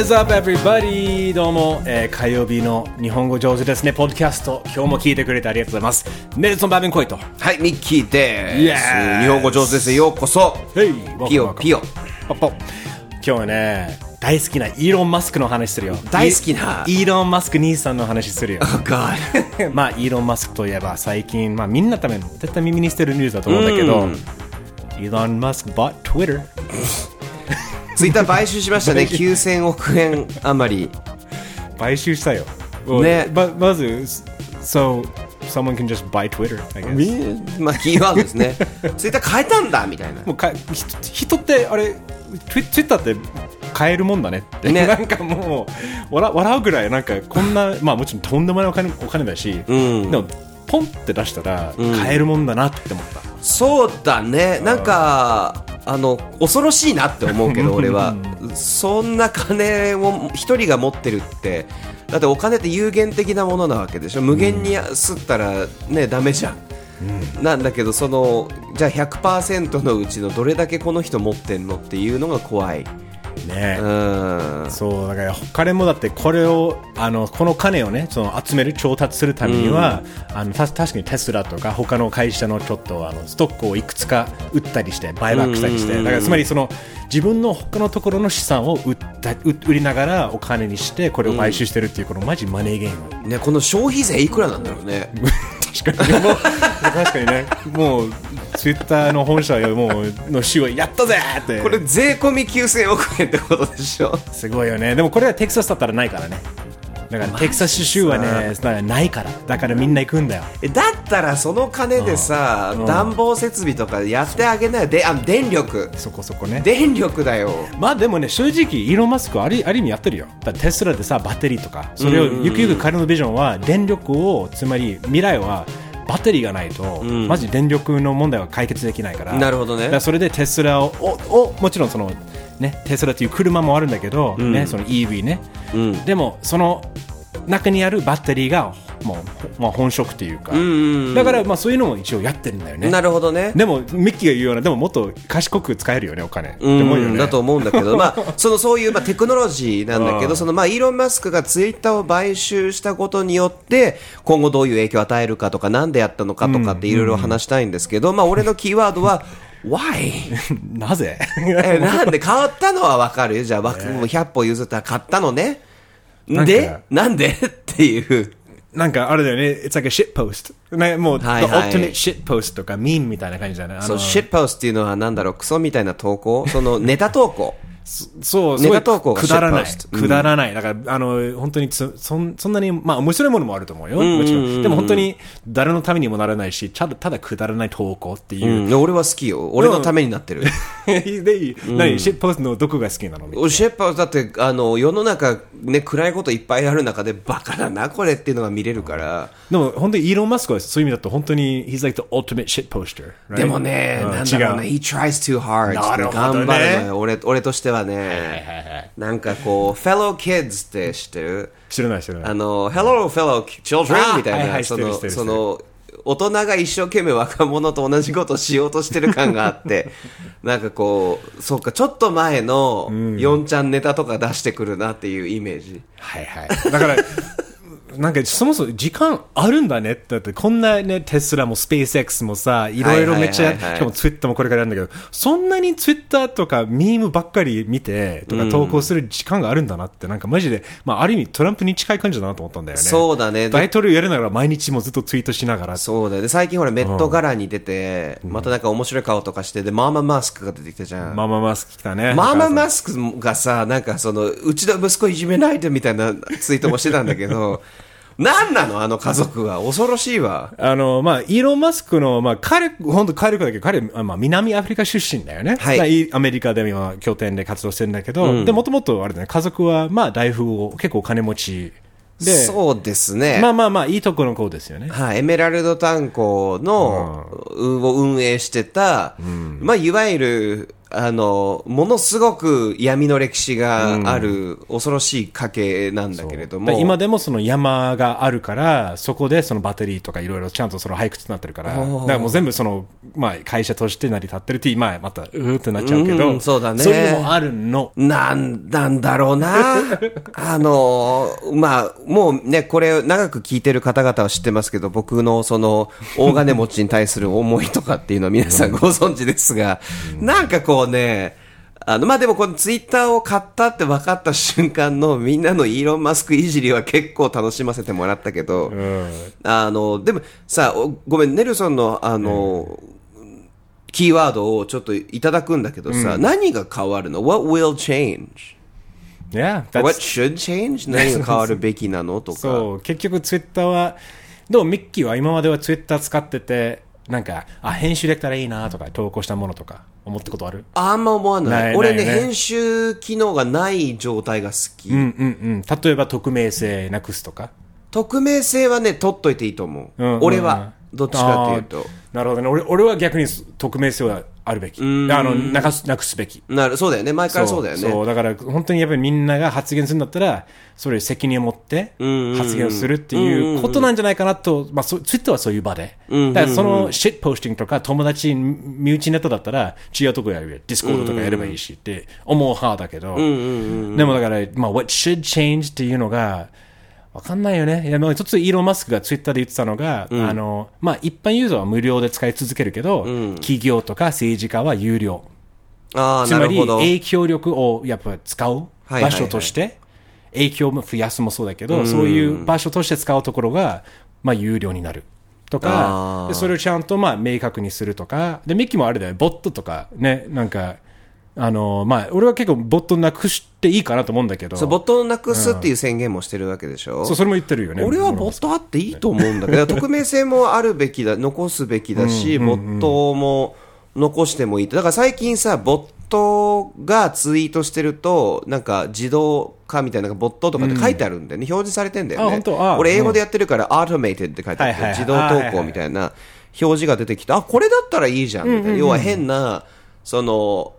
What is up, everybody? どうも、えー火曜日の日本語上手ですね、ポッドキャスト。今日も聞いてくれてありがとうございます。ネルソン・バーベンコイト。はい、ミッキーです。Yes 日本語上手ですよ。ようこそ。ヘイピヨピヨ。ポッポ今日はね、大好きなイーロン・マスクの話するよ。大好きなイーロン・マスク兄さんの話するよ。Oh まあ、イーロン・マスクといえば最近、まあ、みんな多分絶対耳にしてるニュースだと思うんだけど、イーロン・マスク bought Twitter。ツイッター 買収しましたね。9000億円余り。買収したよ。ねままず、so someone can just buy Twitter, I guess. まあ、キーワードですね。ツイッター変えたんだみたいな。もうか人人ってあれツイッターって買えるもんだねって、ねなんかもう笑笑うぐらいなんかこんな まあもちろんとんでもないお金お金だし、んでもポンって出したら買えるもんだなって思った、そうだね。なんか、あの、恐ろしいなって思うけど、俺は。そんな金を一人が持ってるって。だってお金って有限的なものなわけでしょ。無限に吸ったらね、ダメじゃん。なんだけどそのじゃあ100%のうちのどれだけこの人持ってんのっていうのが怖いね。うん。そうだから彼もだってこれをあのこの金をねその集める調達するためには、あのた確かにテスラとか他の会社のちょっとあのストックをいくつか売ったりしてバイバックしたりして、だからつまりその自分の他のところの資産を売った売売りながらお金にしてこれを買収してるっていうこのマジマネーゲーム、ね、この消費税いくらなんだろうね 確かにもう確かにね。もうツイッターの本社はもうの州はやったぜって。これ税込み9000億円ってことでしょ。すごいよね。でもこれはテキサスだったらないからねだからテキサス州はねないか。らだからみんな行くんだよ。えだったらその金でさ暖房設備とかやってあげないよ。であ電力。そこそこね。電力だよ。まあでもね正直イーロン・マスクはあるある意味やってるよ。だテスラでさバッテリーとかそれをゆくゆく彼のビジョンは電力をつまり未来はバッテリーがないと、マジ電力の問題は解決できないから。なるほどね。それでテスラをおおもちろんその、ね、テスラという車もあるんだけど、ね、その EV ね、でもその中にあるバッテリーがもう、まあ、本職というか、だからまあそういうのも一応やってるんだよね。なるほどね。でもミッキーが言うようなでももっと賢く使えるよねお金。ってう思うよね。んだと思うんだけど、まあ、そのそういう、まあ、テクノロジーなんだけど、そのまあ、イーロン・マスクがツイッターを買収したことによって、今後どういう影響を与えるかとか、なんでやったのかとかっていろいろ話したいんですけど、まあ、俺のキーワードは、Why? なぜ？えなんで買ったのはわかる？よ。じゃあ、わもう100歩譲ったら買ったのね。なんかで、なんで？っていう。なんかあれだよね、It's like a shit post。ね、もう、はいはい The ultimate shit post とか、ミームみたいな感じだね。あのそう、シットポスっていうのはなんだろう、クソみたいな投稿？そのネタ投稿。そう、ネタ投稿がくだらないくだらない。だから、あの、本当につそん、そんなに、まあ、面白いものもあると思うよ。もちろん。でも本当に、誰のためにもならないし、ただ、ただくだらない投稿ってういう。ん、俺は好きよ。俺のためになってる。で、何、シットポストのどこが好きなの？シェッパーだってあの世の中、ね、暗いこといっぱいある中でバカだなこれっていうのが見れるから、でも、本当にイーロン・マスクはそういう意味だと、本当に、He's like the ultimate shit poster. でもね、うんなんだろうね He tries too hard 頑張る俺俺としてはね、なんかこう fellow kids って知ってる？知らない、知らない。あの Hello fellow あ children みたいな、そのその大人が一生懸命 若者と同じことをしようとしてる感があって なんかこうそうかちょっと前の4ちゃんネタとか出してくるなっていうイメージ、はいはい。だから、なんかそもそも時間あるんだねって、だってこんなね、テスラもスペース X もさ、いろいろめっちゃ、しかもツイッターもこれからやるんだけど、そんなにツイッターとかミームばっかり見て、とか投稿する時間があるんだなって、なんかマジで、まあある意味トランプに近い感じだなと思ったんだよね。そうだね大統領やりながら毎日もずっとツイートしながら。そうだよね。最近ほら、メットガラに出て、またなんか面白い顔とかして、で、マーママスクが出てきたじゃん。マママスク来たね。マーマスマスクがさ、なんかその、うちの息子いじめないでみたいなツイートもしてたんだけど、なんなの？あの家族は。恐ろしいわ。あの、まあ、イーロン・マスクの、まあ、彼、本当彼だけど、彼、まあ、南アフリカ出身だよね。はいアメリカで今、拠点で活動してるんだけど、で、もともと、あれだね、家族は、まあ、大富豪、結構お金持ちで、そうですね。まあまあまあ、いいところの子ですよね。はい、エメラルド炭鉱の、運を運営してた、まあ、いわゆる、あの、ものすごく闇の歴史がある恐ろしい家系なんだけれども。で今でもその山があるから、そこでそのバッテリーとかいろいろちゃんとその廃屈になってるから、だからもう全部その、まあ会社として成り立ってるって、まあまた、うーってなっちゃうけど、うんそうだねそういうのもあるの。なん、なんだろうな。あの、まあ、もうね、これ長く聞いてる方々は知ってますけど、僕のその、大金持ちに対する思いとかっていうのは皆さんご存知ですが、なんかこうね、あの、まあ、でもこのツイッターを買ったって分かった瞬間のみんなのイーロン・マスクいじりは結構楽しませてもらったけど、あの、でもさ、おごめん、ネルソンのあの、キーワードをちょっといただくんだけどさ、何が変わるの ?What will change? Yeah, What should change? 何が変わるべきなの？とか。そう、結局ツイッターは、でもミッキーは今まではツイッター使ってて、なんか、あ、編集できたらいいなとか、投稿したものとか、思ったことある？あんま思わない。ない俺ねね編集機能がない状態が好き。うんうんうん。例えば匿名性なくすとか？匿名性はね、取っといていいと思う。うんうん俺は、どっちかっていうと。なるほどね。俺俺は逆に匿名性はあるべき。あの、なくす、なくすべき。なる、そうだよね。前からそうだよね。そう、だから本当にやっぱりみんなが発言するんだったら、それ責任を持って発言をするっていうことなんじゃないかなと、まあ、そツイッターはそういう場で。だからその shitposting とか友達、身内ネタだったら違うとこやるよ。ディスコードとかやればいいしって思う派だけど、でもだから、まあ、what should change っていうのが、わかんないよね。いや、まあ、ちょっとイーロン・マスクがツイッターで言ってたのが、あの、まあ、一般ユーザーは無料で使い続けるけど、企業とか政治家は有料。ああ、つまり。影響力をやっぱ使う場所として、影響も増やすもそうだけど、そういう場所として使うところが、まあ、有料になる。とあかそれをちゃんとまあ明確にするとか、で、ミッキーもあれだよ、ボットとかね、なんか、あの、まあ、俺は結構ボットなくしていいかなと思うんだけど、そう、ボットをなくすっていう宣言もしてるわけでしょ。そうそれも言ってるよね。俺はボットあっていいと思うんだけど、匿名性もあるべきだ、残すべきだし、ボットも残してもいい。だから最近さ、ボットがツイートしてると、なんか自動化みたいな、ボットとかって書いてあるんだよね。表示されてんだよね。あ本当？あ俺英語でやってるから、automated って書いてあって、はいはいはい。自動投稿みたいな表示が出てきて、あ、これだったらいいじゃん、みたいな。要は変な、その、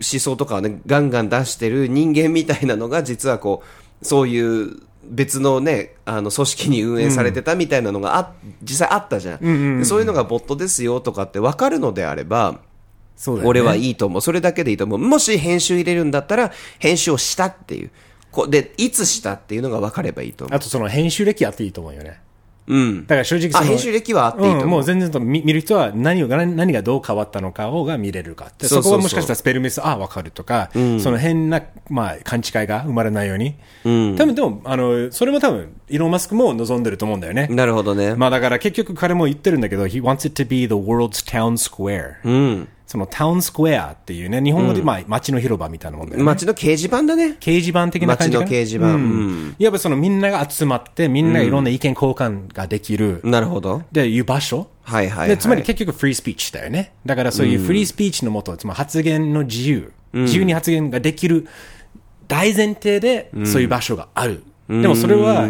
思想とかをね、ガンガン出してる人間みたいなのが、実はこう、そういう別のね、あの、組織に運営されてたみたいなのがあ、実際あったじゃん,、でそういうのがボットですよとかって分かるのであれば、ね俺はいいと思う。それだけでいいと思う。もし編集入れるんだったら、編集をしたっていう。こで、いつしたっていうのが分かればいいと思う。あとその編集歴あっていいと思うよね。うん。だから正直そあ、の編集歴はあっていいとうん。もう全然と見見る人は何を何何がどう変わったのかをが見れるかってそこはもしかしたらスペルミスあ分かるとか、その変な、まあ、勘違いが生まれないように、多分でもあのそれも多分イーロン・マスクも望んでると思うんだよね。なるほどね。まあだから結局彼も言ってるんだけど、He wants it to be the world's town square、うん。そのタウンスクエアっていうね、日本語でまあ街の広場みたいなもんだよね。街の掲示板だね。掲示板的な感じ街の掲示板うんうんやっぱそのみんなが集まって、みんながいろんな意見交換ができる、なるほど。で、いう場所。はいはいはいで、つまり結局フリースピーチだよね。だからそういうフリースピーチのもと、つまり発言の自由、自由に発言ができる大前提で、そういう場所がある。でもそれは、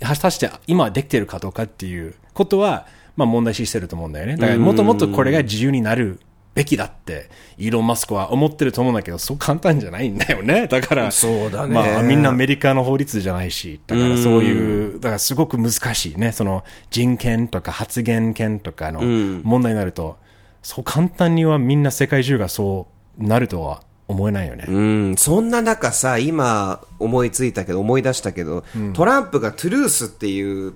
果たして今できてるかどうかっていうことは、まあ問題視してると思うんだよね。だからもっともっとこれが自由になるべきだって、イーロン・マスクは思ってると思うんだけど、そう簡単じゃないんだよね。だから、そうだねまあみんなアメリカの法律じゃないし、だからそういう、だからすごく難しいね。その人権とか発言権とかの問題になると、そう簡単にはみんな世界中がそうなるとは思えないよね。うん、そんな中さ、今思いついたけど、思い出したけど、トランプがトゥルースっていう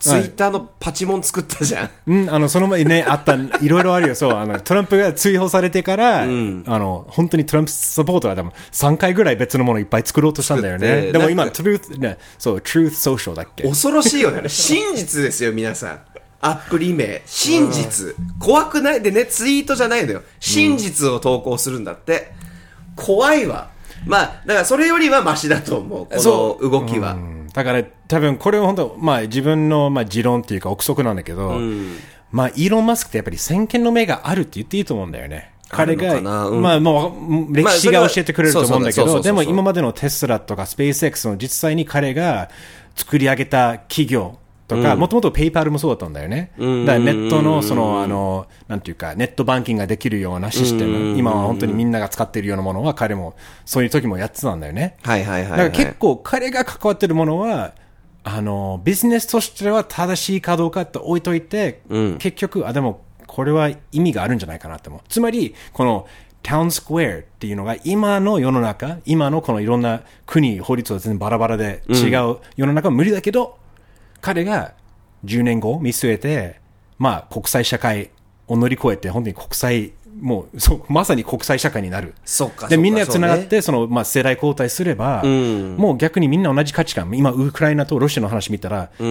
ツイッターのパチモン作ったじゃん。うん、あの、その前にね、あった、いろいろあるよ。そう、あの、トランプが追放されてから、あの、本当にトランプサポートは多分3回ぐらい別のものいっぱい作ろうとしたんだよね。でも今、トゥルース、ね、そう、Truth Social だっけ？恐ろしいよね。真実ですよ、皆さん。アプリ名。真実。怖くないでね、ツイートじゃないのよ。真実を投稿するんだって。怖いわ。まあ、だからそれよりはマシだと思う。この動きは。うんだから多分これは本当、まあ自分のまあ持論っていうか憶測なんだけど、まあイーロン・マスクってやっぱり先見の目があるって言っていいと思うんだよね。彼が、うん。まあもう歴史が教えてくれると思うんだけど、でも今までのテスラとかスペース X の実際に彼が作り上げた企業とか、もともとペイパルもそうだったんだよね。だからネットの、その、あの、なんていうか、ネットバンキングができるようなシステム、今は本当にみんなが使っているようなものは彼も、そういう時もやってたんだよね。はいはいはい、だから結構彼が関わってるものは、あの、ビジネスとしては正しいかどうかって置いといて、結局、あ、でも、これは意味があるんじゃないかなって思う。つまり、この、タウンスクエアっていうのが今の世の中、今のこのいろんな国、法律は全然バラバラで違う世の中は無理だけど、彼が10年後見据えて、まあ国際社会を乗り越えて本当に国際、もうそうまさに国際社会になる。で、みんなが繋がって、その、まあ世代交代すれば、もう逆にみんな同じ価値観、今ウクライナとロシアの話見たら、ほ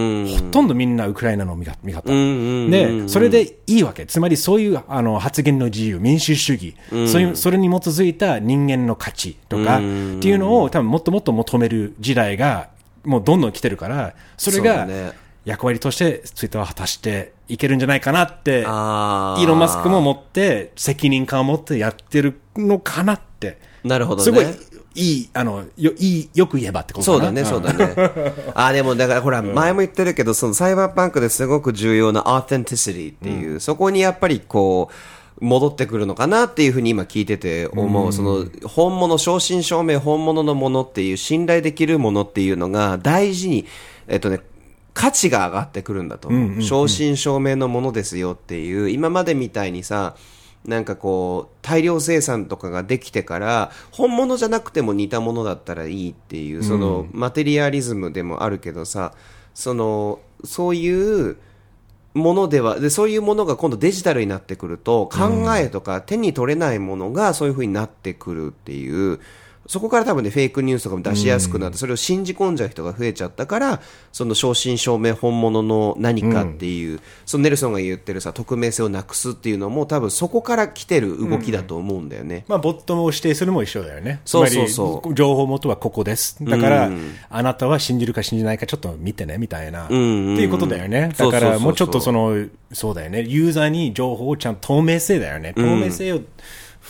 とんどみんなウクライナの味方。で、それでいいわけ。つまりそういうあの発言の自由、民主主義、そういう、それに基づいた人間の価値とか、っていうのを多分もっともっと求める時代が、もうどんどん来てるから、それがね。役割としてツイッターは果たしていけるんじゃないかなって、イあー。ーロン・マスクも持って、責任感を持ってやってるのかなって。なるほどね。すごい、いい、あの、よ、いい、よく言えばってことかな。そうだね、そうだね。あ、でもだからほら、前も言ってるけど、そのサイバーパンクですごく重要な authenticity っていう、そこにやっぱりこう、戻ってくるのかなっていうふうに今聞いてて思う。その、本物、正真正銘本物のものっていう、信頼できるものっていうのが大事に、えっとね、価値が上がってくるんだと思う。正真正銘のものですよっていう、今までみたいにさ、なんかこう、大量生産とかができてから、本物じゃなくても似たものだったらいいっていう、その、マテリアリズムでもあるけどさ、その、そういうものでは、で、そういうものが今度デジタルになってくると、考えとか手に取れないものがそういう風になってくるっていう、そこから多分ね、フェイクニュースとかも出しやすくなって、それを信じ込んじゃう人が増えちゃったから、その正真正銘本物の何かっていう、そのネルソンが言ってるさ、匿名性をなくすっていうのも多分そこから来てる動きだと思うんだよね。まあ、ボットを指定するも一緒だよね。そうそうそうつまり情報元はここです。だから、あなたは信じるか信じないかちょっと見てね、みたいな。っていうことだよね。だから、もうちょっとその、そうだよね。ユーザーに情報をちゃんと透明性だよね。透明性を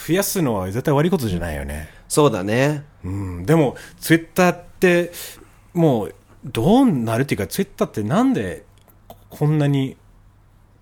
増やすのは絶対悪いことじゃないよね。そうだね。うん、でも、ツイッターって、もう、どうなるっていうか、ツイッターってなんで、こんなに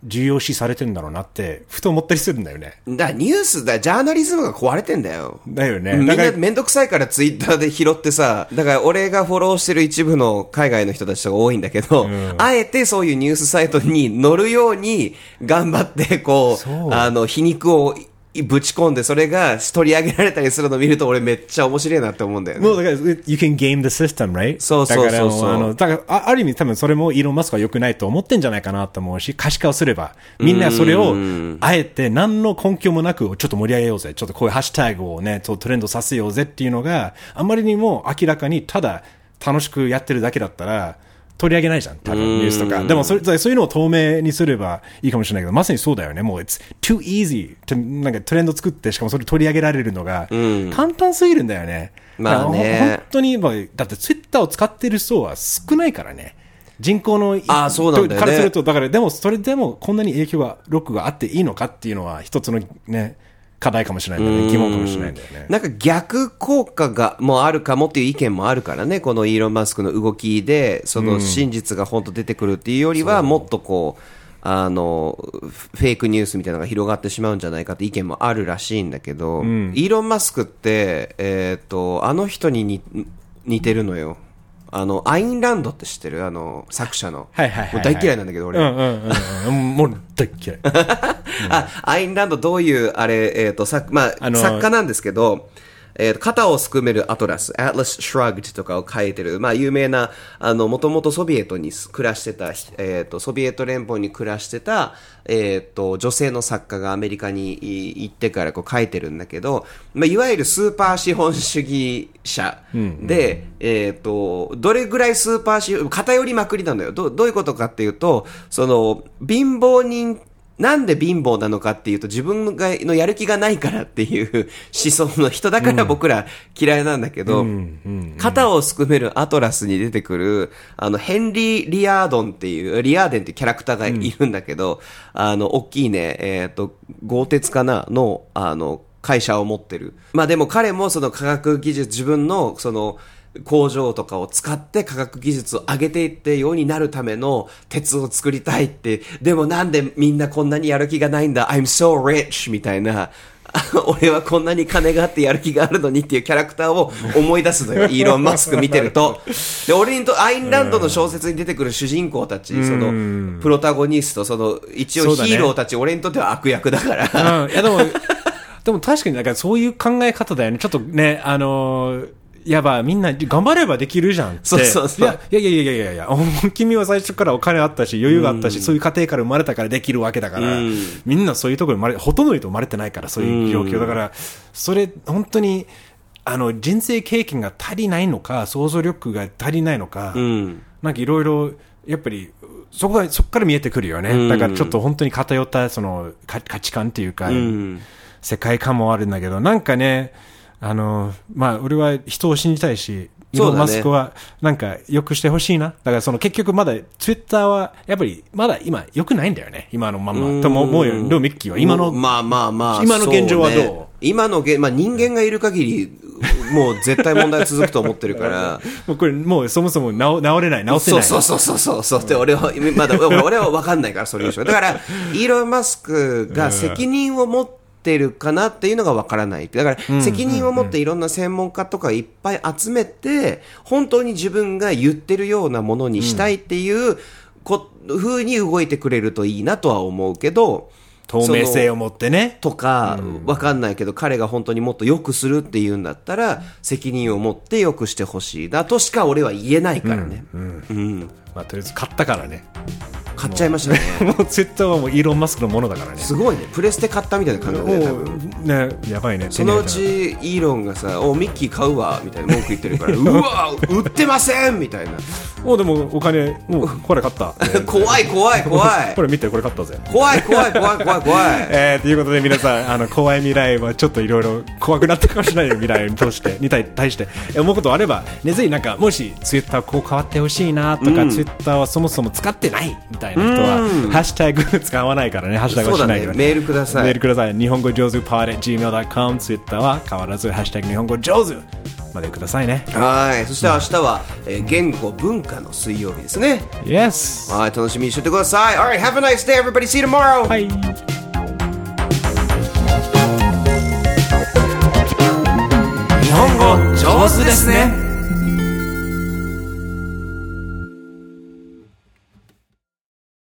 重要視されてるんだろうなって、ふと思ったりするんだよね。だニュースだ、ジャーナリズムが壊れてんだよ。だよね。みんなめんどくさいからツイッターで拾ってさ、だから俺がフォローしてる一部の海外の人たちとか多いんだけど、あえてそういうニュースサイトに乗るように頑張って、こう、そうあの、皮肉をぶち込んで、それが取り上げられたりするのを見ると俺めっちゃ面白いなって思うんだよね。もうだから、you can game the system, right? そうそうそうそうだからもあの、だからあある意味多分それもイーロン・マスクは良くないと思ってんじゃないかなと思うし、可視化をすれば、みんなそれを、あえて何の根拠もなく、ちょっと盛り上げようぜ。ちょっとこういうハッシュタグをね、トレンドさせようぜっていうのが、あまりにも明らかにただ楽しくやってるだけだったら、取り上げないじゃん、多分ニュースとか。でもそれ、そういうのを透明にすればいいかもしれないけど、まさにそうだよね。もう、it's too easy to なんかトレンド作って、しかもそれ取り上げられるのが、簡単すぎるんだよね。まあね本当に、まあだってツイッターを使ってる人は少ないからね。人口の、あーそうなんだよねからすると、だからでも、それでもこんなに影響が、ロックがあっていいのかっていうのは、一つのね、課題かもしれないんだよね。疑問かもしれないんだよね。なんか逆効果がもうあるかもっていう意見もあるからね、このイーロン・マスクの動きで、その真実が本当出てくるっていうよりは、もっとこう、あの、フェイクニュースみたいなのが広がってしまうんじゃないかって意見もあるらしいんだけど、イーロン・マスクって、えっ、と、あの人に似似てるのよ。あの、アインランドって知ってる？あの、作者の。はいはいはいはいもう大嫌いなんだけど、俺。うんうんうんうん。もう大嫌い。あ、アインランドどういう、あれ、えっ、と、作、まあ、あの作家なんですけど、えーと肩をすくめるアトラス、Atlas Shrugged とかを書いてる、まあ、有名な、あの、もともとソビエトに暮らしてた、えっ、と、ソビエト連邦に暮らしてた、えっ、と、女性の作家がアメリカにい行ってからこう書いてるんだけど、まあ、いわゆるスーパー資本主義者で、えっ、と、どれぐらいスーパー資本、偏りまくりなのよ。どどういうことかっていうと、その、貧乏人なんで貧乏なのかっていうと自分がのやる気がないからっていう思想の人だから僕ら嫌いなんだけど、肩をすくめるアトラスに出てくる、あの、ヘンリー・リアードンっていう、リアーデンっていうキャラクターがいるんだけど、あの、大きいね、えっ、と、豪鉄かなの、あの、会社を持ってる。まあでも彼もその科学技術、自分のその、工場とかを使って科学技術を上げていってようになるための鉄を作りたいって、でもなんでみんなこんなにやる気がないんだ ?I'm so rich! みたいな。俺はこんなに金があってやる気があるのにっていうキャラクターを思い出すのよ。イーロン・マスク見てると。で、俺にと、アインランドの小説に出てくる主人公たち、その、プロタゴニスト、その、一応ヒーローたち、俺にとっては悪役だから。うん、いやでも、でも確かになんかそういう考え方だよね。ちょっとね、あのーやば、みんな頑張ればできるじゃんって。そうそうそう。いやいやいやいやいや 君は最初からお金あったし、余裕があったし、そういう家庭から生まれたからできるわけだから、みんなそういうところ生まれ、ほとんどの人生まれてないから、そういう状況だから、それ、本当に、あの、人生経験が足りないのか、想像力が足りないのか、ん。なんかいろいろ、やっぱり、そこが、そこから見えてくるよね。だからちょっと本当に偏った、その、価価値観っていうか、世界観もあるんだけど、なんかね、あの、まあ、俺は人を信じたいし、イーロン・マスクは、なんか、良くしてほしいな。だから、その、結局まだ、ツイッターは、やっぱり、まだ今、良くないんだよね。今のまんま。とも思うよ。でも、ミッキーは、今の、まあまあまあ。今の現状はどう？そね今の現、まあ人間がいる限り、もう絶対問題続くと思ってるから。もうこれ、もうそもそも治治れない、治せない。そうそうそうそうそう。で、俺は、まだ、俺俺は分かんないから、それ以上。だから、イーロン・マスクが責任を持ってるかなっていうのが分からない。だから、責任を持っていろんな専門家とかいっぱい集めて、本当に自分が言ってるようなものにしたいっていう、こ、風に動いてくれるといいなとは思うけど、透明性を持ってね。とか、わかんないけど、彼が本当にもっと良くするっていうんだったら、責任を持って良くしてほしいなとしか俺は言えないからね。うん。まあ、とりあえず買ったからね。買っちゃいましたね。もうツイッターはもうイーロン・マスクのものだからね。すごいね。プレステ買ったみたいな感覚で、多も分。う、ね、やばいね。そのうち、イーロンがさ、お、ミッキー買うわ、みたいな文句言ってるから、うわ、売ってませんみたいな。もうでもお金、もうこれ買った。怖い怖い怖いこ。れ見て、これ買ったぜ。怖い怖い怖い怖い怖い。えー、ということで皆さん、あの、怖い未来はちょっといろいろ怖くなったかもしれない未来に通して、に対対して、え思うことあれば、ね、ぜひなんか、もし、ツイッターこう変わってほしいなとか、ツイッターはそもそも使ってないみたいな人は、ハッシュタグ使わないからね、ハッシュタグはしないからそうだねメールくださいメールください。日本語上手 pod.gmail.com、ツイッターは変わらず、ハッシュタグ日本語上手までくださいね。はい。そして明日は、えー言語文化の水曜日ですね。Yes! はい。楽しみにしててください。Alright, have a nice day, everybody. See you tomorrow. はい。日本語上手ですね。